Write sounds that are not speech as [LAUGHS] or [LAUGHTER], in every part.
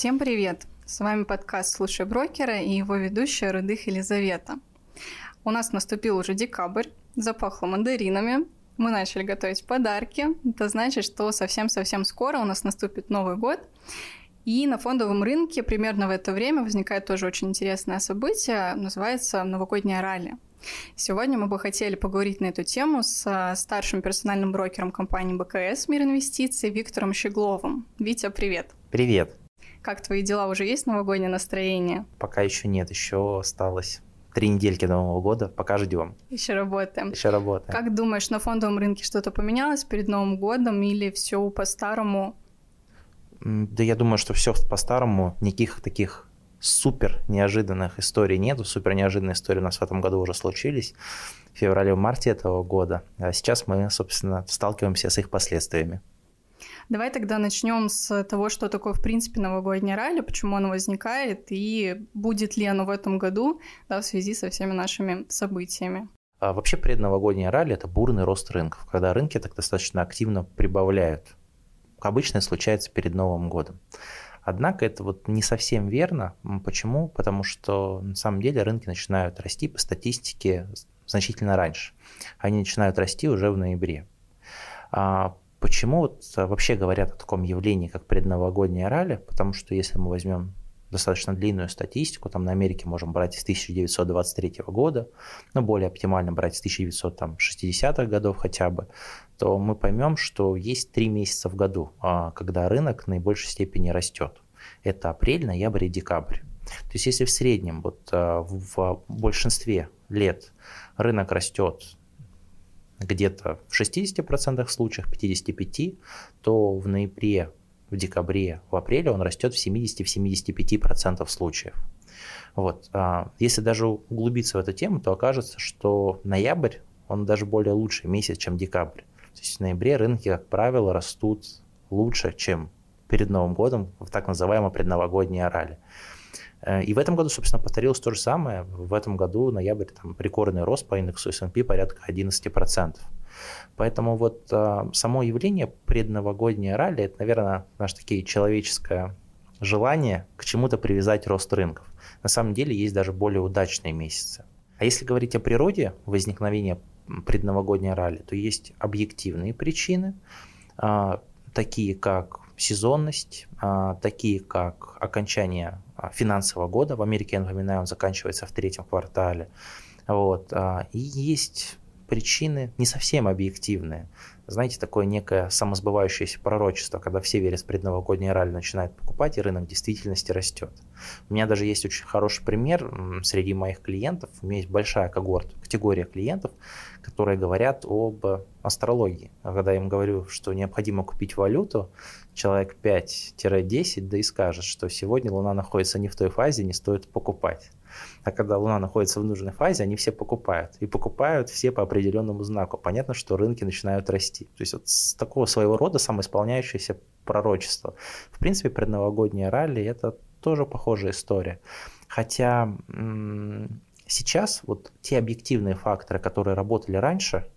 Всем привет! С вами подкаст «Слушай брокера» и его ведущая Рудых Елизавета. У нас наступил уже декабрь, запахло мандаринами, мы начали готовить подарки. Это значит, что совсем-совсем скоро у нас наступит Новый год. И на фондовом рынке примерно в это время возникает тоже очень интересное событие, называется новогоднее ралли. Сегодня мы бы хотели поговорить на эту тему с старшим персональным брокером компании БКС «Мир инвестиций» Виктором Щегловым. Витя, привет! Привет! Как твои дела? Уже есть новогоднее настроение? Пока еще нет, еще осталось три недельки до Нового года, пока ждем. Еще работаем. Еще работаем. Как думаешь, на фондовом рынке что-то поменялось перед Новым годом или все по-старому? Да я думаю, что все по-старому, никаких таких супер неожиданных историй нету. Супер неожиданные истории у нас в этом году уже случились в феврале-марте этого года. А сейчас мы, собственно, сталкиваемся с их последствиями. Давай тогда начнем с того, что такое, в принципе, новогоднее ралли, почему оно возникает и будет ли оно в этом году да, в связи со всеми нашими событиями. А вообще предновогоднее ралли – это бурный рост рынков, когда рынки так достаточно активно прибавляют. Обычно это случается перед Новым годом. Однако это вот не совсем верно. Почему? Потому что на самом деле рынки начинают расти по статистике значительно раньше. Они начинают расти уже в ноябре. Почему вот а, вообще говорят о таком явлении, как предновогоднее ралли? Потому что если мы возьмем достаточно длинную статистику, там на Америке можем брать с 1923 года, но более оптимально брать с 1960-х годов хотя бы, то мы поймем, что есть три месяца в году, а, когда рынок в наибольшей степени растет. Это апрель, ноябрь и декабрь. То есть если в среднем вот а, в большинстве лет рынок растет где-то в 60% случаях, 55%, то в ноябре, в декабре, в апреле он растет в 70-75% случаев. Вот. А если даже углубиться в эту тему, то окажется, что ноябрь, он даже более лучший месяц, чем декабрь. То есть в ноябре рынки, как правило, растут лучше, чем перед Новым годом в так называемом предновогоднее ралли. Э, и в этом году, собственно, повторилось то же самое. В этом году ноябрь там рекордный рост по индексу S&P порядка 11%. Поэтому вот а, само явление предновогоднее ралли, это, наверное, наше такие человеческое желание к чему-то привязать рост рынков. На самом деле есть даже более удачные месяцы. А если говорить о природе возникновения предновогоднего ралли, то есть объективные причины, а, такие как сезонность, такие как окончание финансового года. В Америке, я напоминаю, он заканчивается в третьем квартале. Вот. А, и есть причины не совсем объективные. Знаете, такое некое самосбывающееся пророчество, когда все верят в предновогодний ралли, начинают покупать, и рынок в действительности растет. У меня даже есть очень хороший пример среди моих клиентов. У меня есть большая когорта, категория клиентов, которые говорят об астрологии. А когда я им говорю, что необходимо купить валюту, человек 5-10, да и скажет, что сегодня Луна находится не в той фазе, не стоит покупать. А когда Луна находится в нужной фазе, они все покупают. И покупают все по определенному знаку. Понятно, что рынки начинают расти. То есть вот с такого своего рода самоисполняющееся пророчество. В принципе, предновогоднее ралли – это тоже похожая история. Хотя сейчас вот те объективные факторы, которые работали раньше,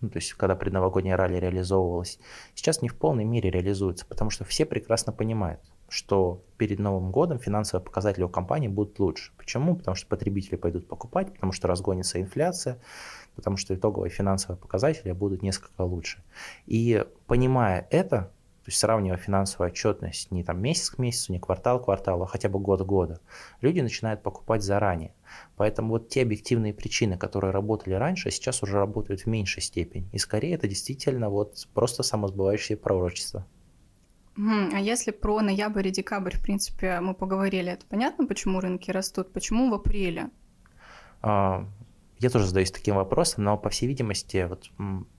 ну, то есть когда предновогоднее ралли реализовывалось, сейчас не в полной мере реализуются, потому что все прекрасно понимают, что перед Новым годом финансовые показатели у компании будут лучше. Почему? Потому что потребители пойдут покупать, потому что разгонится инфляция, потому что итоговые финансовые показатели будут несколько лучше. И понимая это, то есть сравнивая финансовую отчетность не там месяц к месяцу, не квартал к кварталу, а хотя бы год к году, люди начинают покупать заранее. Поэтому вот те объективные причины, которые работали раньше, сейчас уже работают в меньшей степени. И скорее это действительно вот просто самосбывающее пророчество. А если про ноябрь и декабрь, в принципе, мы поговорили, это понятно, почему рынки растут? Почему в апреле? А, я тоже задаюсь таким вопросом, но, по всей видимости, вот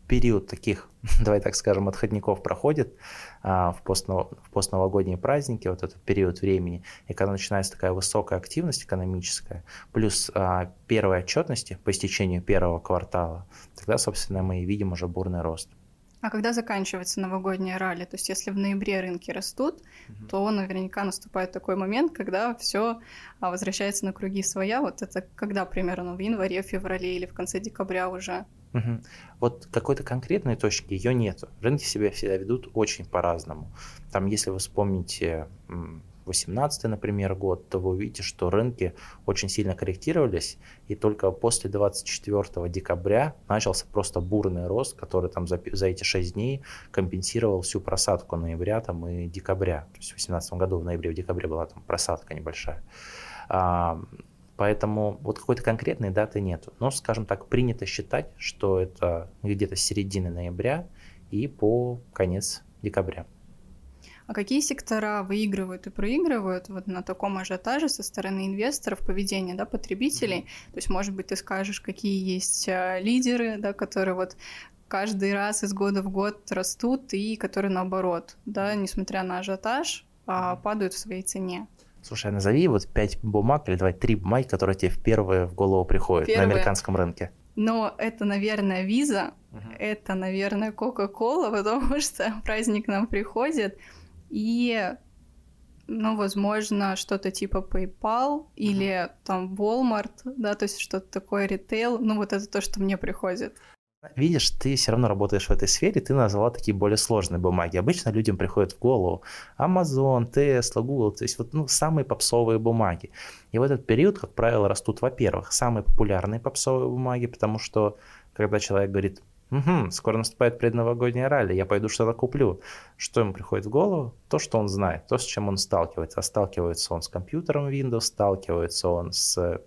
период таких, [LAUGHS] давай так скажем, отходников проходит а, в, постно, в постновогодние праздники, вот этот период времени, и когда начинается такая высокая активность экономическая, плюс а, отчетности по истечению первого квартала, тогда, собственно, мы и видим уже бурный рост. А когда заканчивается новогоднее ралли? То есть если в ноябре рынки растут, угу. то наверняка наступает такой момент, когда все а, возвращается на круги своя. Вот это когда примерно в январе, феврале или в конце декабря уже? Угу. Вот какой-то конкретной точки ее нет. Рынки себя всегда ведут очень по-разному. Там, если вы вспомните 2018, например, год, то вы увидите, что рынки очень сильно корректировались, и только после 24 декабря начался просто бурный рост, который там за, за эти 6 дней компенсировал всю просадку ноября там, и декабря. То есть в 2018 году в ноябре в декабре была там просадка небольшая. А, поэтому вот какой-то конкретной даты нету. Но, скажем так, принято считать, что это где-то с середины ноября и по конец декабря. А какие сектора выигрывают и проигрывают вот на таком ажиотаже со стороны инвесторов, поведения да, потребителей? То есть, может быть, ты скажешь, какие есть а, лидеры, да, которые вот каждый раз из года в год растут и которые наоборот, да, несмотря на ажиотаж, а, падают в своей цене. Слушай, а назови вот пять бумаг или давай три бумаги, которые тебе в первые в голову приходят Первые. на американском рынке. Но это, наверное, виза, uh-huh. это, наверное, Кока-Кола, [LAUGHS] потому что праздник нам приходит. И, ну, возможно, что-то типа PayPal или там Walmart, да, то есть что-то такое ритейл. Ну, вот это то, что мне приходит. Видишь, ты все равно работаешь в этой сфере, ты назвала такие более сложные бумаги. Обычно людям приходит в голову Amazon, Tesla, Google, то есть вот ну, самые попсовые бумаги. И в этот период, как правило, растут, во-первых, самые популярные попсовые бумаги, потому что когда человек говорит, Угу, скоро наступает предновогодняя ралли, я пойду что-то куплю. Что ему приходит в голову? То, что он знает, то, с чем он сталкивается. А сталкивается он с компьютером Windows, сталкивается он с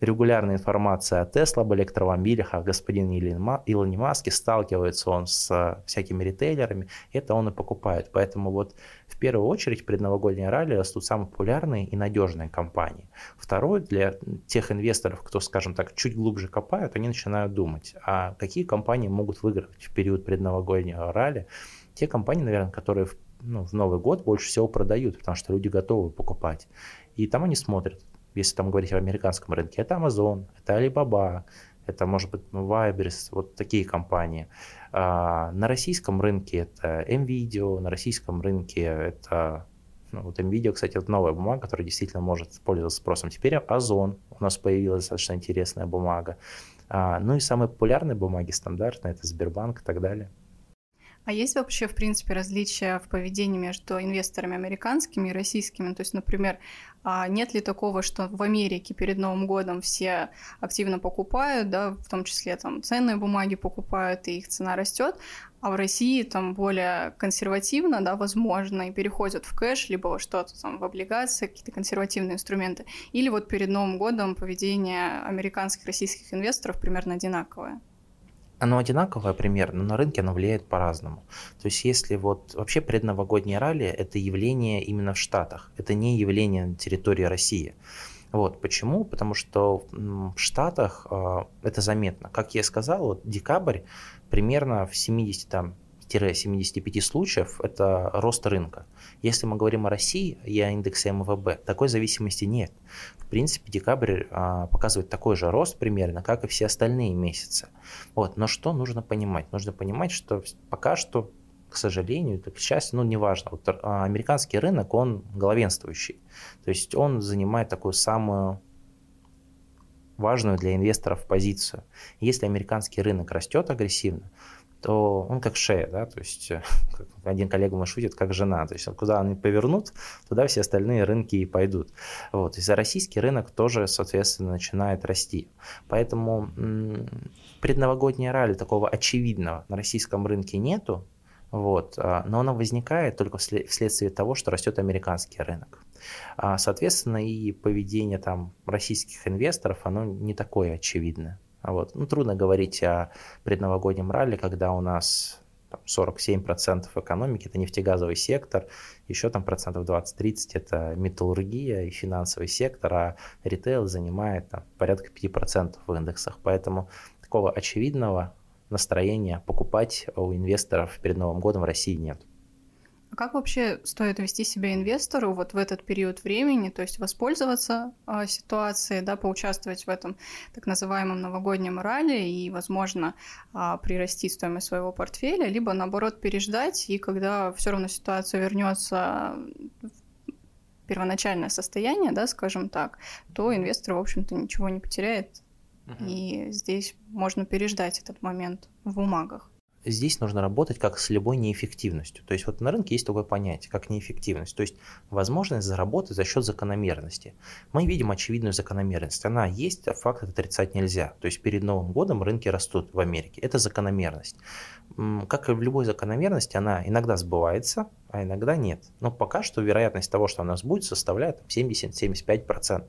регулярной информацией о Tesla, об электромобилях, о господине Илоне Маске, сталкивается он с всякими ритейлерами, это он и покупает. Поэтому вот в первую очередь предновогодние ралли растут самые популярные и надежные компании. Второе, для тех инвесторов, кто, скажем так, чуть глубже копают, они начинают думать, а какие компании могут выиграть в период предновогоднего ралли. Те компании, наверное, которые в, ну, в Новый год больше всего продают, потому что люди готовы покупать. И там они смотрят, если там говорить о американском рынке, это Amazon, это Alibaba, это может быть Vibers, вот такие компании. А, на российском рынке это MVideo, на российском рынке это ну, вот MVideo, кстати, это новая бумага, которая действительно может пользоваться спросом. Теперь Озон, у нас появилась достаточно интересная бумага. А, ну и самые популярные бумаги стандартные, это Сбербанк и так далее. А есть вообще, в принципе, различия в поведении между инвесторами американскими и российскими? То есть, например, а нет ли такого, что в Америке перед Новым годом все активно покупают, да, в том числе там ценные бумаги покупают, и их цена растет, а в России там более консервативно, да, возможно, и переходят в кэш, либо что-то там в облигации, какие-то консервативные инструменты. Или вот перед Новым годом поведение американских, российских инвесторов примерно одинаковое оно одинаковое примерно, но на рынке оно влияет по-разному. То есть если вот вообще предновогоднее ралли – это явление именно в Штатах, это не явление на территории России. Вот, почему? Потому что в Штатах э, это заметно. Как я сказал, вот декабрь примерно в 70 там, 75 случаев – это рост рынка. Если мы говорим о России и о индексе МВБ, такой зависимости нет. В принципе, декабрь а, показывает такой же рост примерно, как и все остальные месяцы. Вот. Но что нужно понимать? Нужно понимать, что пока что к сожалению, к счастью, ну, неважно. Вот, а, американский рынок, он главенствующий. То есть он занимает такую самую важную для инвесторов позицию. Если американский рынок растет агрессивно, то он как шея, да, то есть э, [LAUGHS] один коллега мой шутит, как жена, то есть куда они повернут, туда все остальные рынки и пойдут. Вот, и за российский рынок тоже, соответственно, начинает расти. Поэтому предновогоднее ралли такого очевидного на российском рынке нету, вот, а, но оно возникает только вследствие того, что растет американский рынок. А, соответственно, и поведение там российских инвесторов, оно не такое очевидное. Вот. Ну, трудно говорить о предновогоднем ралли, когда у нас там, 47% экономики – это нефтегазовый сектор, еще там процентов 20-30% – это металлургия и финансовый сектор, а ритейл занимает там, порядка 5% в индексах. Поэтому такого очевидного настроения покупать у инвесторов перед Новым годом в России нет. А как вообще стоит вести себя инвестору вот в этот период времени, то есть воспользоваться э, ситуацией, да, поучаствовать в этом так называемом новогоднем ралли и, возможно, э, прирастить стоимость своего портфеля, либо наоборот переждать, и когда все равно ситуация вернется в первоначальное состояние, да, скажем так, то инвестор, в общем-то, ничего не потеряет, uh-huh. и здесь можно переждать этот момент в бумагах. Здесь нужно работать как с любой неэффективностью. То есть вот на рынке есть такое понятие, как неэффективность. То есть возможность заработать за счет закономерности. Мы видим очевидную закономерность. Она есть, а факт отрицать нельзя. То есть перед Новым годом рынки растут в Америке. Это закономерность. Как и в любой закономерности, она иногда сбывается, а иногда нет. Но пока что вероятность того, что она сбудется, составляет 70-75%.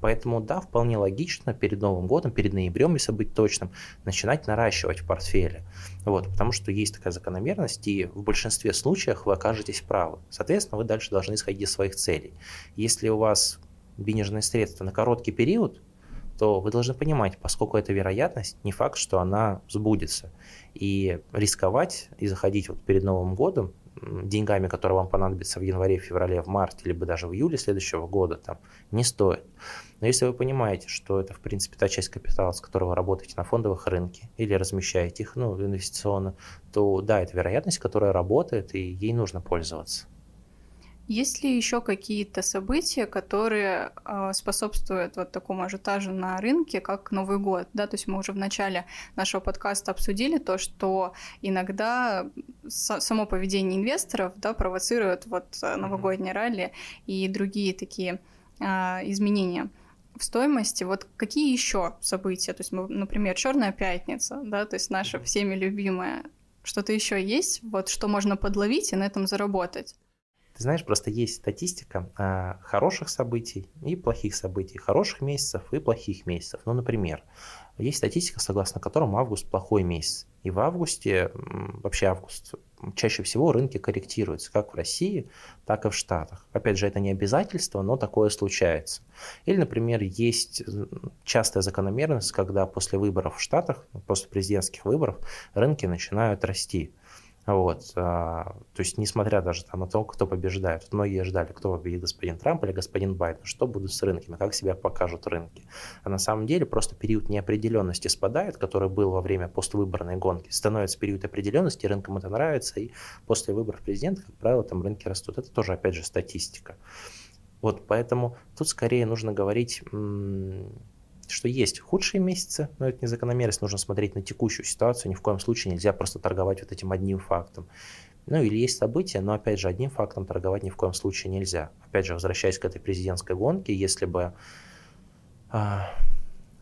Поэтому да, вполне логично перед Новым годом, перед ноябрем, если быть точным, начинать наращивать в портфеле. Вот, потому что есть такая закономерность, и в большинстве случаев вы окажетесь правы. Соответственно, вы дальше должны исходить из своих целей. Если у вас денежные средства на короткий период, то вы должны понимать, поскольку это вероятность, не факт, что она сбудется. И рисковать и заходить вот перед Новым годом деньгами, которые вам понадобятся в январе, феврале, в марте, либо даже в июле следующего года, там, не стоит. Но если вы понимаете, что это, в принципе, та часть капитала, с которой вы работаете на фондовых рынке или размещаете их ну, инвестиционно, то да, это вероятность, которая работает, и ей нужно пользоваться. Есть ли еще какие-то события, которые э, способствуют вот такому ажиотажу на рынке, как Новый год? Да? То есть мы уже в начале нашего подкаста обсудили то, что иногда само поведение инвесторов да, провоцирует вот э, новогодние ралли и другие такие э, изменения в стоимости. Вот какие еще события? То есть, мы, например, Черная пятница, да, то есть наша всеми любимая. Что-то еще есть, вот что можно подловить и на этом заработать? Ты знаешь, просто есть статистика а, хороших событий и плохих событий, хороших месяцев и плохих месяцев. Ну, например, есть статистика, согласно которым август плохой месяц. И в августе, вообще август, чаще всего рынки корректируются, как в России, так и в Штатах. Опять же, это не обязательство, но такое случается. Или, например, есть частая закономерность, когда после выборов в Штатах, после президентских выборов, рынки начинают расти. Вот, а, то есть, несмотря даже там, на то, кто побеждает, многие ждали, кто победит, господин Трамп или господин Байден, что будут с рынками, как себя покажут рынки. А на самом деле просто период неопределенности спадает, который был во время поствыборной гонки, становится период определенности, рынкам это нравится, и после выборов президента, как правило, там рынки растут. Это тоже, опять же, статистика. Вот, поэтому тут скорее нужно говорить что есть худшие месяцы, но это не закономерность, нужно смотреть на текущую ситуацию, ни в коем случае нельзя просто торговать вот этим одним фактом. Ну или есть события, но опять же одним фактом торговать ни в коем случае нельзя. Опять же, возвращаясь к этой президентской гонке, если бы э,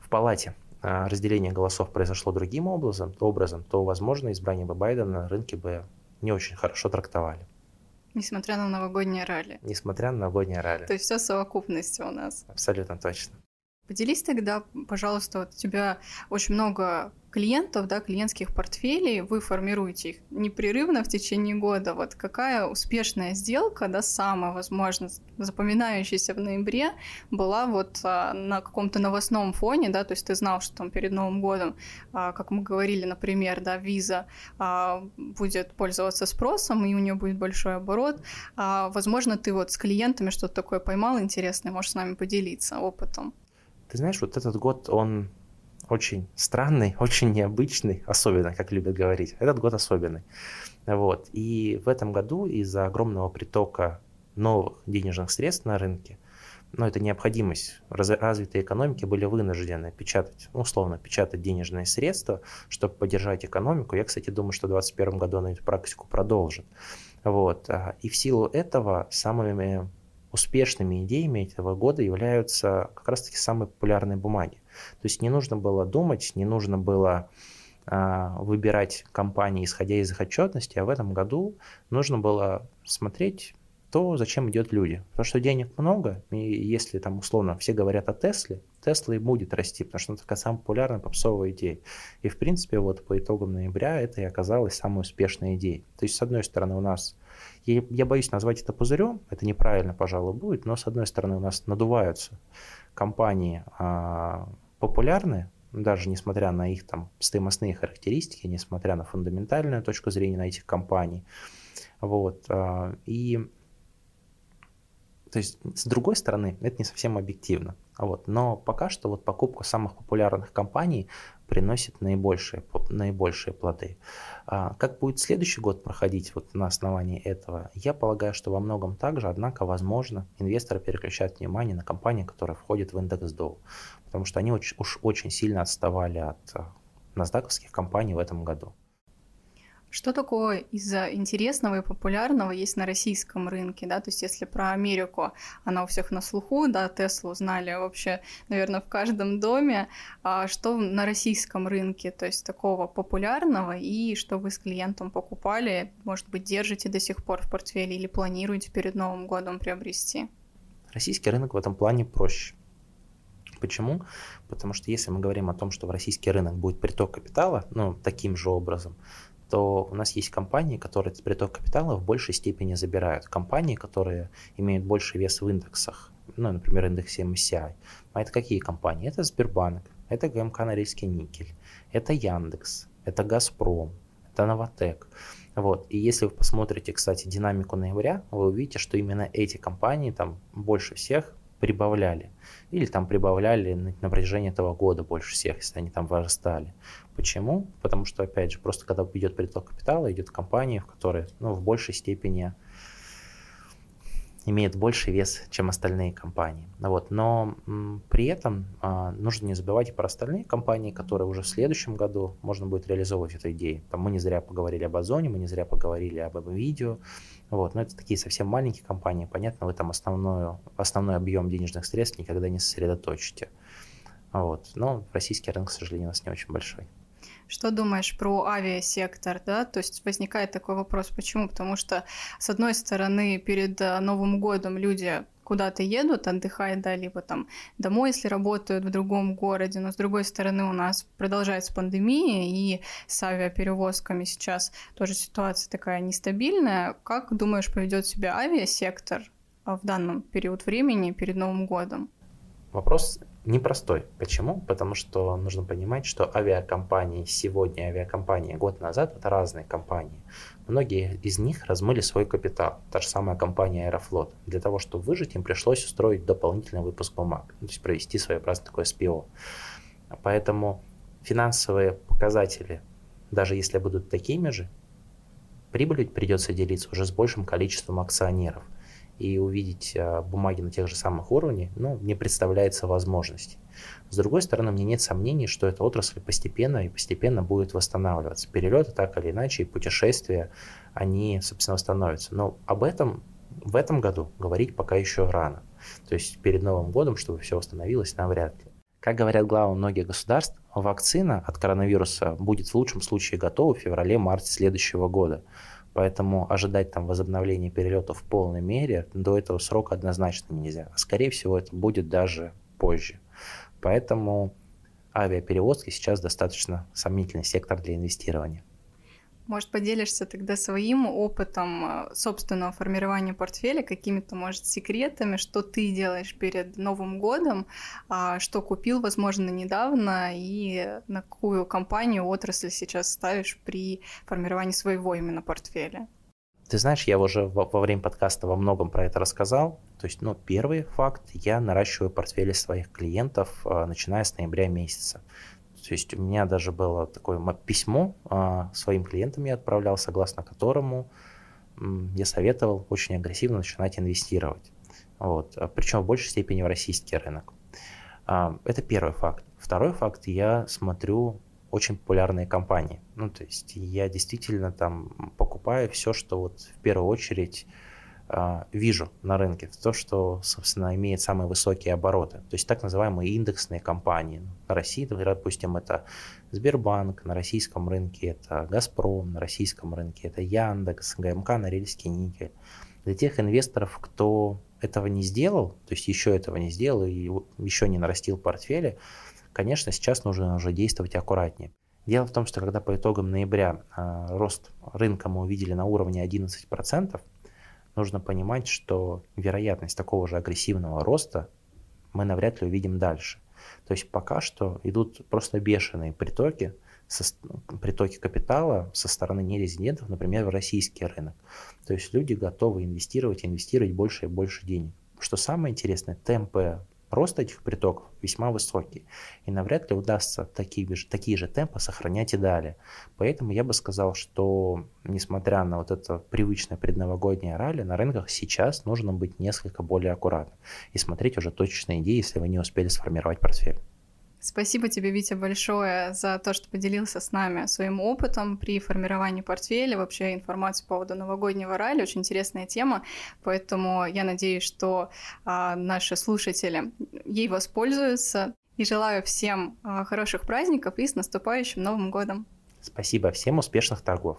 в палате э, разделение голосов произошло другим образом, то, образом, то возможно, избрание бы Байдена на рынке бы не очень хорошо трактовали. Несмотря на новогоднее ралли. Несмотря на новогоднее ралли. То есть все совокупности у нас. Абсолютно точно. Поделись тогда, пожалуйста, вот у тебя очень много клиентов, да, клиентских портфелей, вы формируете их непрерывно в течение года. Вот какая успешная сделка, да, самая, возможно, запоминающаяся в ноябре была вот а, на каком-то новостном фоне, да, то есть ты знал, что там перед Новым годом, а, как мы говорили, например, да, виза а, будет пользоваться спросом, и у нее будет большой оборот. А, возможно, ты вот с клиентами что-то такое поймал интересное, можешь с нами поделиться опытом. Ты знаешь, вот этот год, он очень странный, [LAUGHS] очень необычный, особенно, как любят говорить. Этот год особенный. Вот. И в этом году из-за огромного притока новых денежных средств на рынке, ну, это необходимость, раз, развитые экономики были вынуждены печатать, ну, условно, печатать денежные средства, чтобы поддержать экономику. Я, кстати, думаю, что в 2021 году она эту практику продолжит. Вот. А, и в силу этого самыми успешными идеями этого года являются как раз-таки самые популярные бумаги. То есть не нужно было думать, не нужно было а, выбирать компании, исходя из их отчетности, а в этом году нужно было смотреть то, зачем идет люди. Потому что денег много, и если там условно все говорят о Тесле, Тесла и будет расти, потому что это такая самая популярная попсовая идея. И в принципе вот по итогам ноября это и оказалось самой успешной идеей. То есть с одной стороны у нас я, я боюсь назвать это пузырем, это неправильно, пожалуй, будет, но с одной стороны у нас надуваются компании а, популярные, даже несмотря на их там стоимостные характеристики, несмотря на фундаментальную точку зрения на этих компаний. Вот, а, и то есть, с другой стороны, это не совсем объективно. Вот. Но пока что вот покупка самых популярных компаний приносит наибольшие, наибольшие плоды. А как будет следующий год проходить вот на основании этого? Я полагаю, что во многом также, однако, возможно, инвесторы переключают внимание на компании, которые входят в индекс Dow, потому что они уж очень сильно отставали от а, насдаковских компаний в этом году. Что такое из интересного и популярного есть на российском рынке, да, то есть если про Америку, она у всех на слуху, да, Теслу знали вообще, наверное, в каждом доме, а что на российском рынке, то есть такого популярного и что вы с клиентом покупали, может быть, держите до сих пор в портфеле или планируете перед Новым годом приобрести? Российский рынок в этом плане проще. Почему? Потому что если мы говорим о том, что в российский рынок будет приток капитала, ну, таким же образом, то у нас есть компании, которые этот приток капитала в большей степени забирают. Компании, которые имеют больше вес в индексах, ну, например, индексе MSCI. А это какие компании? Это Сбербанк, это ГМК Норильский никель, это Яндекс, это Газпром, это Новотек. Вот. И если вы посмотрите, кстати, динамику ноября, вы увидите, что именно эти компании там больше всех прибавляли. Или там прибавляли на протяжении этого года больше всех, если они там вырастали. Почему? Потому что, опять же, просто когда идет приток капитала, идет компания, в которой ну, в большей степени имеет больший вес, чем остальные компании. Вот. Но м, при этом а, нужно не забывать и про остальные компании, которые уже в следующем году можно будет реализовывать эту идею. Там мы не зря поговорили об Озоне, мы не зря поговорили об этом видео. Вот. Но это такие совсем маленькие компании. Понятно, вы там основной основной объем денежных средств никогда не сосредоточите. Вот. Но российский рынок, к сожалению, у нас не очень большой. Что думаешь про авиасектор, да? То есть возникает такой вопрос, почему? Потому что, с одной стороны, перед э, Новым годом люди куда-то едут отдыхать, да, либо там домой, если работают в другом городе, но с другой стороны у нас продолжается пандемия, и с авиаперевозками сейчас тоже ситуация такая нестабильная. Как думаешь, поведет себя авиасектор э, в данном период времени перед Новым годом? Вопрос непростой. Почему? Потому что нужно понимать, что авиакомпании сегодня, авиакомпании год назад это разные компании. Многие из них размыли свой капитал. Та же самая компания Аэрофлот. Для того, чтобы выжить, им пришлось устроить дополнительный выпуск бумаг, то есть провести своеобразное такое СПО. Поэтому финансовые показатели, даже если будут такими же, прибыль придется делиться уже с большим количеством акционеров – и увидеть а, бумаги на тех же самых уровнях, ну, не представляется возможности. С другой стороны, мне нет сомнений, что эта отрасль постепенно и постепенно будет восстанавливаться. Перелеты так или иначе и путешествия, они, собственно, восстановятся. Но об этом в этом году говорить пока еще рано. То есть перед Новым годом, чтобы все восстановилось, навряд ли. Как говорят главы многих государств, вакцина от коронавируса будет в лучшем случае готова в феврале-марте следующего года. Поэтому ожидать там возобновления перелетов в полной мере до этого срока однозначно нельзя. А скорее всего, это будет даже позже. Поэтому авиаперевозки сейчас достаточно сомнительный сектор для инвестирования. Может, поделишься тогда своим опытом э, собственного формирования портфеля, какими-то, может, секретами, что ты делаешь перед Новым годом, а, что купил, возможно, недавно, и на какую компанию, отрасль сейчас ставишь при формировании своего именно портфеля? Ты знаешь, я уже во, во время подкаста во многом про это рассказал. То есть, ну, первый факт, я наращиваю портфели своих клиентов, э, начиная с ноября месяца. То есть у меня даже было такое письмо а, своим клиентам я отправлял, согласно которому я советовал очень агрессивно начинать инвестировать. Вот. А причем в большей степени в российский рынок. А, это первый факт. Второй факт, я смотрю очень популярные компании. Ну, то есть я действительно там покупаю все, что вот в первую очередь вижу на рынке, то, что, собственно, имеет самые высокие обороты. То есть так называемые индексные компании. На России, допустим, это Сбербанк, на российском рынке это Газпром, на российском рынке это Яндекс, ГМК, Норильский никель. Для тех инвесторов, кто этого не сделал, то есть еще этого не сделал и еще не нарастил портфели, конечно, сейчас нужно уже действовать аккуратнее. Дело в том, что когда по итогам ноября э, рост рынка мы увидели на уровне 11%, нужно понимать, что вероятность такого же агрессивного роста мы навряд ли увидим дальше. То есть пока что идут просто бешеные притоки, со, притоки капитала со стороны нерезидентов, например, в российский рынок. То есть люди готовы инвестировать, инвестировать больше и больше денег. Что самое интересное, темпы Рост этих притоков весьма высокий, и навряд ли удастся такие же, такие же темпы сохранять и далее. Поэтому я бы сказал, что несмотря на вот это привычное предновогоднее ралли, на рынках сейчас нужно быть несколько более аккуратным и смотреть уже точечные идеи, если вы не успели сформировать портфель. Спасибо тебе, Витя, большое за то, что поделился с нами своим опытом при формировании портфеля, вообще информацией по поводу новогоднего ралли. Очень интересная тема, поэтому я надеюсь, что а, наши слушатели ей воспользуются. И желаю всем а, хороших праздников и с наступающим Новым годом. Спасибо, всем успешных торгов.